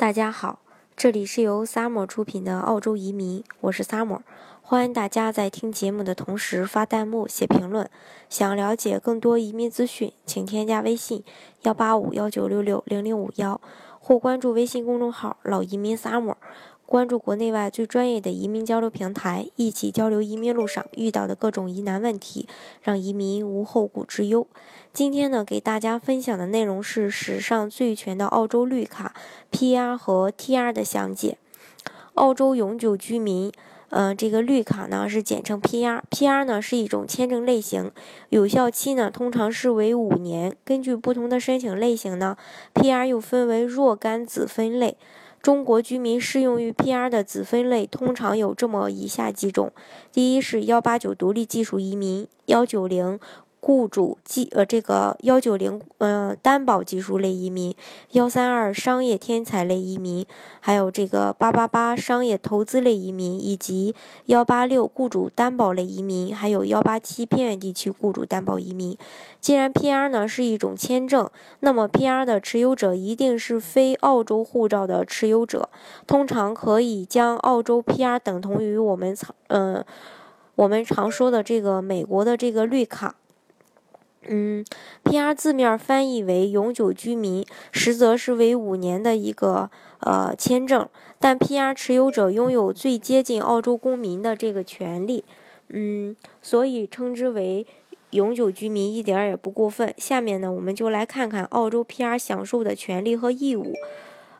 大家好，这里是由 Summer 出品的澳洲移民，我是 Summer，欢迎大家在听节目的同时发弹幕、写评论。想了解更多移民资讯，请添加微信幺八五幺九六六零零五幺，或关注微信公众号“老移民 Summer”。关注国内外最专业的移民交流平台，一起交流移民路上遇到的各种疑难问题，让移民无后顾之忧。今天呢，给大家分享的内容是史上最全的澳洲绿卡 PR 和 TR 的详解。澳洲永久居民，呃，这个绿卡呢是简称 PR，PR 呢是一种签证类型，有效期呢通常是为五年。根据不同的申请类型呢，PR 又分为若干子分类。中国居民适用于 PR 的子分类通常有这么以下几种：第一是幺八九独立技术移民，幺九零。雇主技呃这个幺九零呃担保技术类移民，幺三二商业天才类移民，还有这个八八八商业投资类移民，以及幺八六雇主担保类移民，还有幺八七偏远地区雇主担保移民。既然 PR 呢是一种签证，那么 PR 的持有者一定是非澳洲护照的持有者。通常可以将澳洲 PR 等同于我们常嗯我们常说的这个美国的这个绿卡。嗯，PR 字面翻译为永久居民，实则是为五年的一个呃签证。但 PR 持有者拥有最接近澳洲公民的这个权利，嗯，所以称之为永久居民一点也不过分。下面呢，我们就来看看澳洲 PR 享受的权利和义务。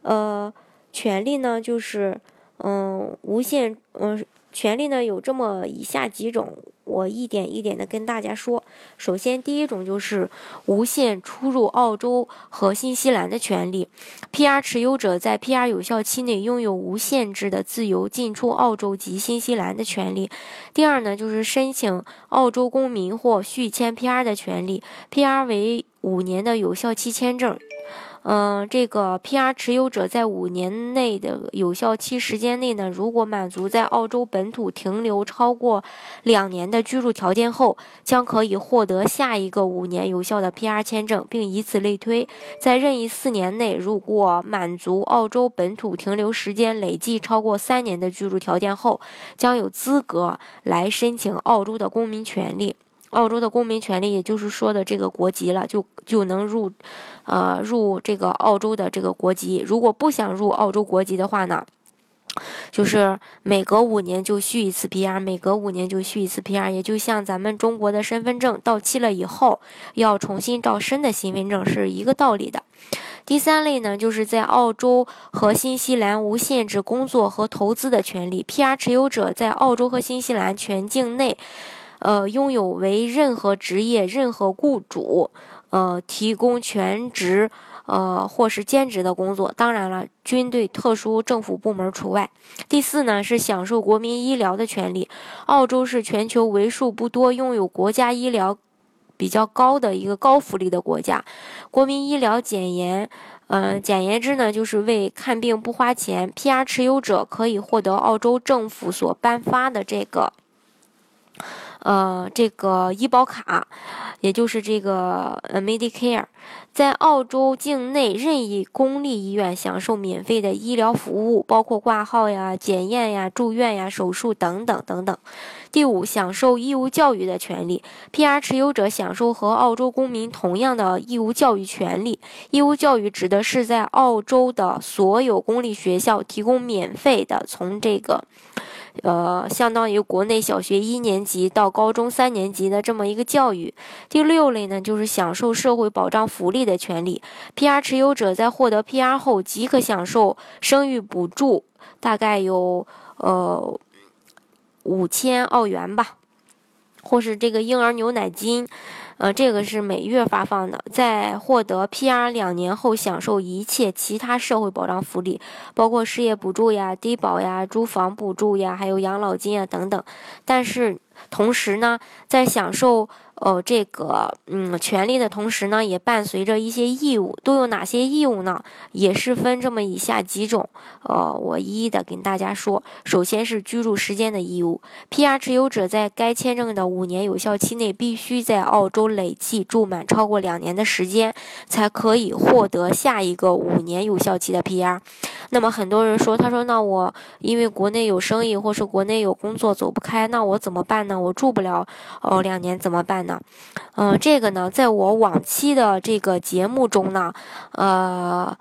呃，权利呢就是嗯无限嗯。权利呢有这么以下几种，我一点一点的跟大家说。首先，第一种就是无限出入澳洲和新西兰的权利，PR 持有者在 PR 有效期内拥有无限制的自由进出澳洲及新西兰的权利。第二呢，就是申请澳洲公民或续签 PR 的权利，PR 为五年的有效期签证。嗯，这个 PR 持有者在五年内的有效期时间内呢，如果满足在澳洲本土停留超过两年的居住条件后，将可以获得下一个五年有效的 PR 签证，并以此类推。在任意四年内，如果满足澳洲本土停留时间累计超过三年的居住条件后，将有资格来申请澳洲的公民权利。澳洲的公民权利，也就是说的这个国籍了，就就能入，呃，入这个澳洲的这个国籍。如果不想入澳洲国籍的话呢，就是每隔五年就续一次 PR，每隔五年就续一次 PR，也就像咱们中国的身份证到期了以后要重新照新的身份证是一个道理的。第三类呢，就是在澳洲和新西兰无限制工作和投资的权利。PR 持有者在澳洲和新西兰全境内。呃，拥有为任何职业、任何雇主，呃，提供全职，呃，或是兼职的工作。当然了，军队、特殊政府部门除外。第四呢，是享受国民医疗的权利。澳洲是全球为数不多拥有国家医疗比较高的一个高福利的国家。国民医疗简言，嗯，简言之呢，就是为看病不花钱。PR 持有者可以获得澳洲政府所颁发的这个。呃，这个医保卡，也就是这个呃 Medicare，在澳洲境内任意公立医院享受免费的医疗服务，包括挂号呀、检验呀、住院呀、手术等等等等。第五，享受义务教育的权利，PR 持有者享受和澳洲公民同样的义务教育权利。义务教育指的是在澳洲的所有公立学校提供免费的从这个。呃，相当于国内小学一年级到高中三年级的这么一个教育。第六类呢，就是享受社会保障福利的权利。PR 持有者在获得 PR 后即可享受生育补助，大概有呃五千澳元吧，或是这个婴儿牛奶金。呃，这个是每月发放的，在获得 PR 两年后，享受一切其他社会保障福利，包括失业补助呀、低保呀、住房补助呀，还有养老金啊等等。但是同时呢，在享受呃这个嗯权利的同时呢，也伴随着一些义务。都有哪些义务呢？也是分这么以下几种。呃，我一一的跟大家说。首先是居住时间的义务，PR 持有者在该签证的五年有效期内，必须在澳洲累计住满超过两年的时间，才可以获得下一个五年有效期的 PR。那么很多人说，他说那我因为国内有生意，或是国内有工作走不开，那我怎么办呢？我住不了哦两年怎么办呢？嗯，这个呢，在我往期的这个节目中呢，呃，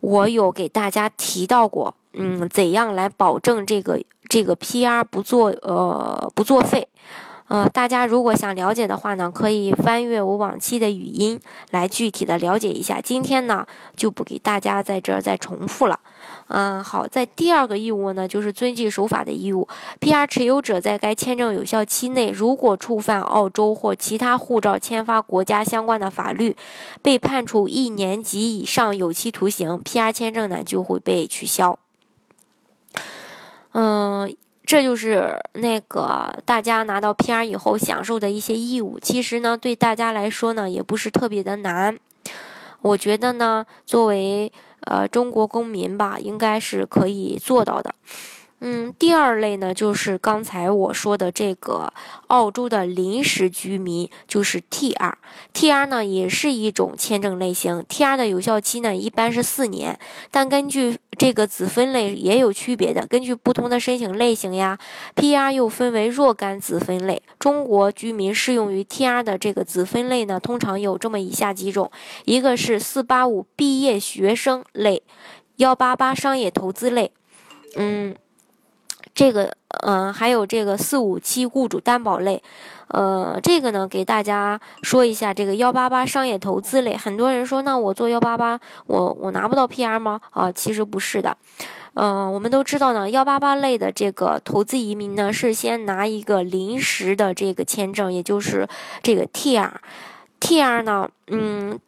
我有给大家提到过，嗯，怎样来保证这个这个 PR 不作呃不作废。呃，大家如果想了解的话呢，可以翻阅我往期的语音来具体的了解一下。今天呢，就不给大家在这儿再重复了。嗯，好，在第二个义务呢，就是遵纪守法的义务。PR 持有者在该签证有效期内，如果触犯澳洲或其他护照签发国家相关的法律，被判处一年及以上有期徒刑，PR 签证呢就会被取消。嗯。这就是那个大家拿到 PR 以后享受的一些义务。其实呢，对大家来说呢，也不是特别的难。我觉得呢，作为呃中国公民吧，应该是可以做到的。嗯，第二类呢，就是刚才我说的这个澳洲的临时居民，就是 TR。TR 呢，也是一种签证类型。TR 的有效期呢，一般是四年，但根据这个子分类也有区别的。根据不同的申请类型呀，PR 又分为若干子分类。中国居民适用于 TR 的这个子分类呢，通常有这么以下几种：一个是四八五毕业学生类，幺八八商业投资类，嗯。这个，嗯，还有这个四五七雇主担保类，呃，这个呢，给大家说一下，这个幺八八商业投资类，很多人说，那我做幺八八，我我拿不到 PR 吗？啊，其实不是的，嗯，我们都知道呢，幺八八类的这个投资移民呢，是先拿一个临时的这个签证，也就是这个 TR，TR 呢，嗯。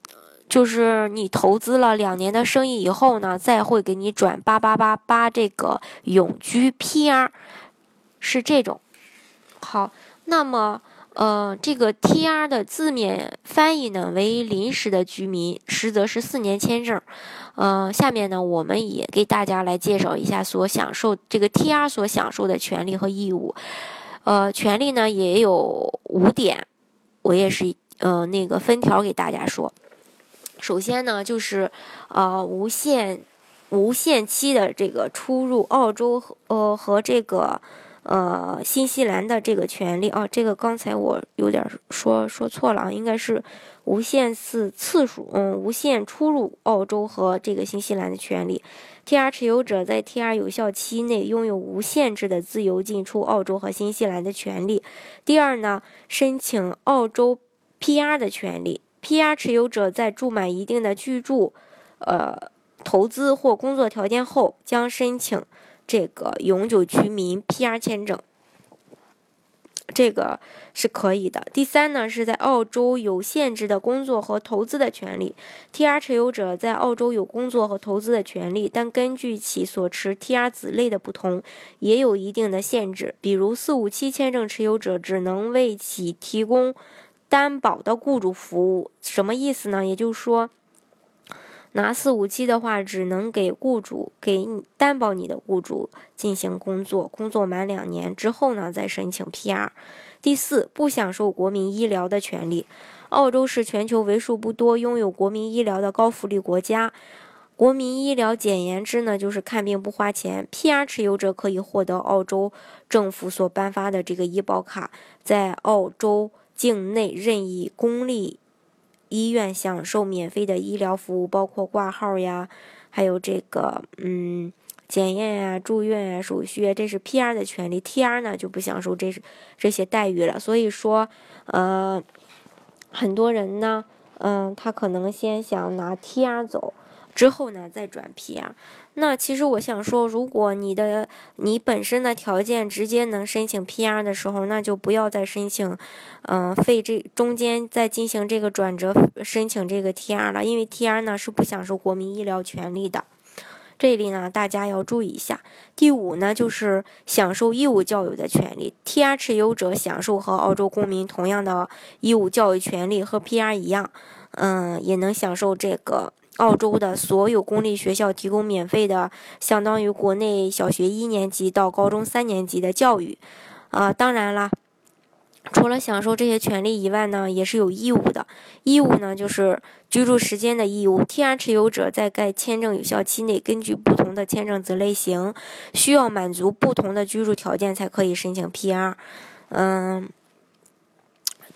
就是你投资了两年的生意以后呢，再会给你转八八八八这个永居 PR，是这种。好，那么呃，这个 TR 的字面翻译呢为临时的居民，实则是四年签证。呃，下面呢，我们也给大家来介绍一下所享受这个 TR 所享受的权利和义务。呃，权利呢也有五点，我也是呃那个分条给大家说。首先呢，就是呃无限无限期的这个出入澳洲和呃和这个呃新西兰的这个权利啊，这个刚才我有点说说错了啊，应该是无限次次数嗯无限出入澳洲和这个新西兰的权利。TR 持有者在 TR 有效期内拥有无限制的自由进出澳洲和新西兰的权利。第二呢，申请澳洲 PR 的权利。PR 持有者在住满一定的居住、呃投资或工作条件后，将申请这个永久居民 PR 签证，这个是可以的。第三呢，是在澳洲有限制的工作和投资的权利。TR 持有者在澳洲有工作和投资的权利，但根据其所持 TR 子类的不同，也有一定的限制。比如四五七签证持有者只能为其提供。担保的雇主服务什么意思呢？也就是说，拿四五七的话，只能给雇主给你担保你的雇主进行工作，工作满两年之后呢，再申请 PR。第四，不享受国民医疗的权利。澳洲是全球为数不多拥有国民医疗的高福利国家。国民医疗简言之呢，就是看病不花钱。PR 持有者可以获得澳洲政府所颁发的这个医保卡，在澳洲。境内任意公立医院享受免费的医疗服务，包括挂号呀，还有这个嗯检验呀、住院呀、手续，这是 PR 的权利。TR 呢就不享受这这些待遇了。所以说，呃，很多人呢，嗯，他可能先想拿 TR 走。之后呢，再转 PR。那其实我想说，如果你的你本身的条件直接能申请 PR 的时候，那就不要再申请，嗯，费这中间再进行这个转折申请这个 TR 了，因为 TR 呢是不享受国民医疗权利的。这里呢大家要注意一下。第五呢就是享受义务教育的权利，TR 持有者享受和澳洲公民同样的义务教育权利，和 PR 一样，嗯，也能享受这个澳洲的所有公立学校提供免费的，相当于国内小学一年级到高中三年级的教育。啊，当然了。除了享受这些权利以外呢，也是有义务的。义务呢，就是居住时间的义务。TR 持有者在该签证有效期内，根据不同的签证子类型，需要满足不同的居住条件才可以申请 PR。嗯。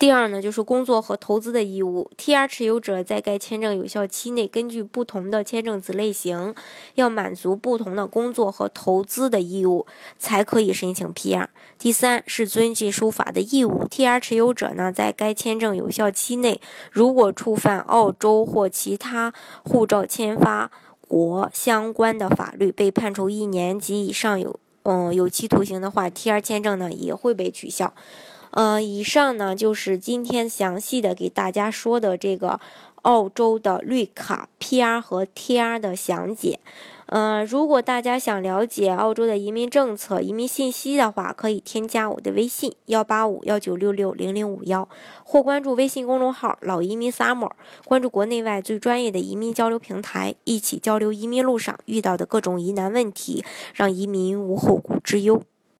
第二呢，就是工作和投资的义务。TR 持有者在该签证有效期内，根据不同的签证子类型，要满足不同的工作和投资的义务，才可以申请 PR。第三是遵纪守法的义务。TR 持有者呢，在该签证有效期内，如果触犯澳洲或其他护照签发国相关的法律，被判处一年及以上有嗯有期徒刑的话，TR 签证呢也会被取消。呃，以上呢就是今天详细的给大家说的这个澳洲的绿卡 PR 和 TR 的详解。呃，如果大家想了解澳洲的移民政策、移民信息的话，可以添加我的微信幺八五幺九六六零零五幺，或关注微信公众号“老移民 summer”，关注国内外最专业的移民交流平台，一起交流移民路上遇到的各种疑难问题，让移民无后顾之忧。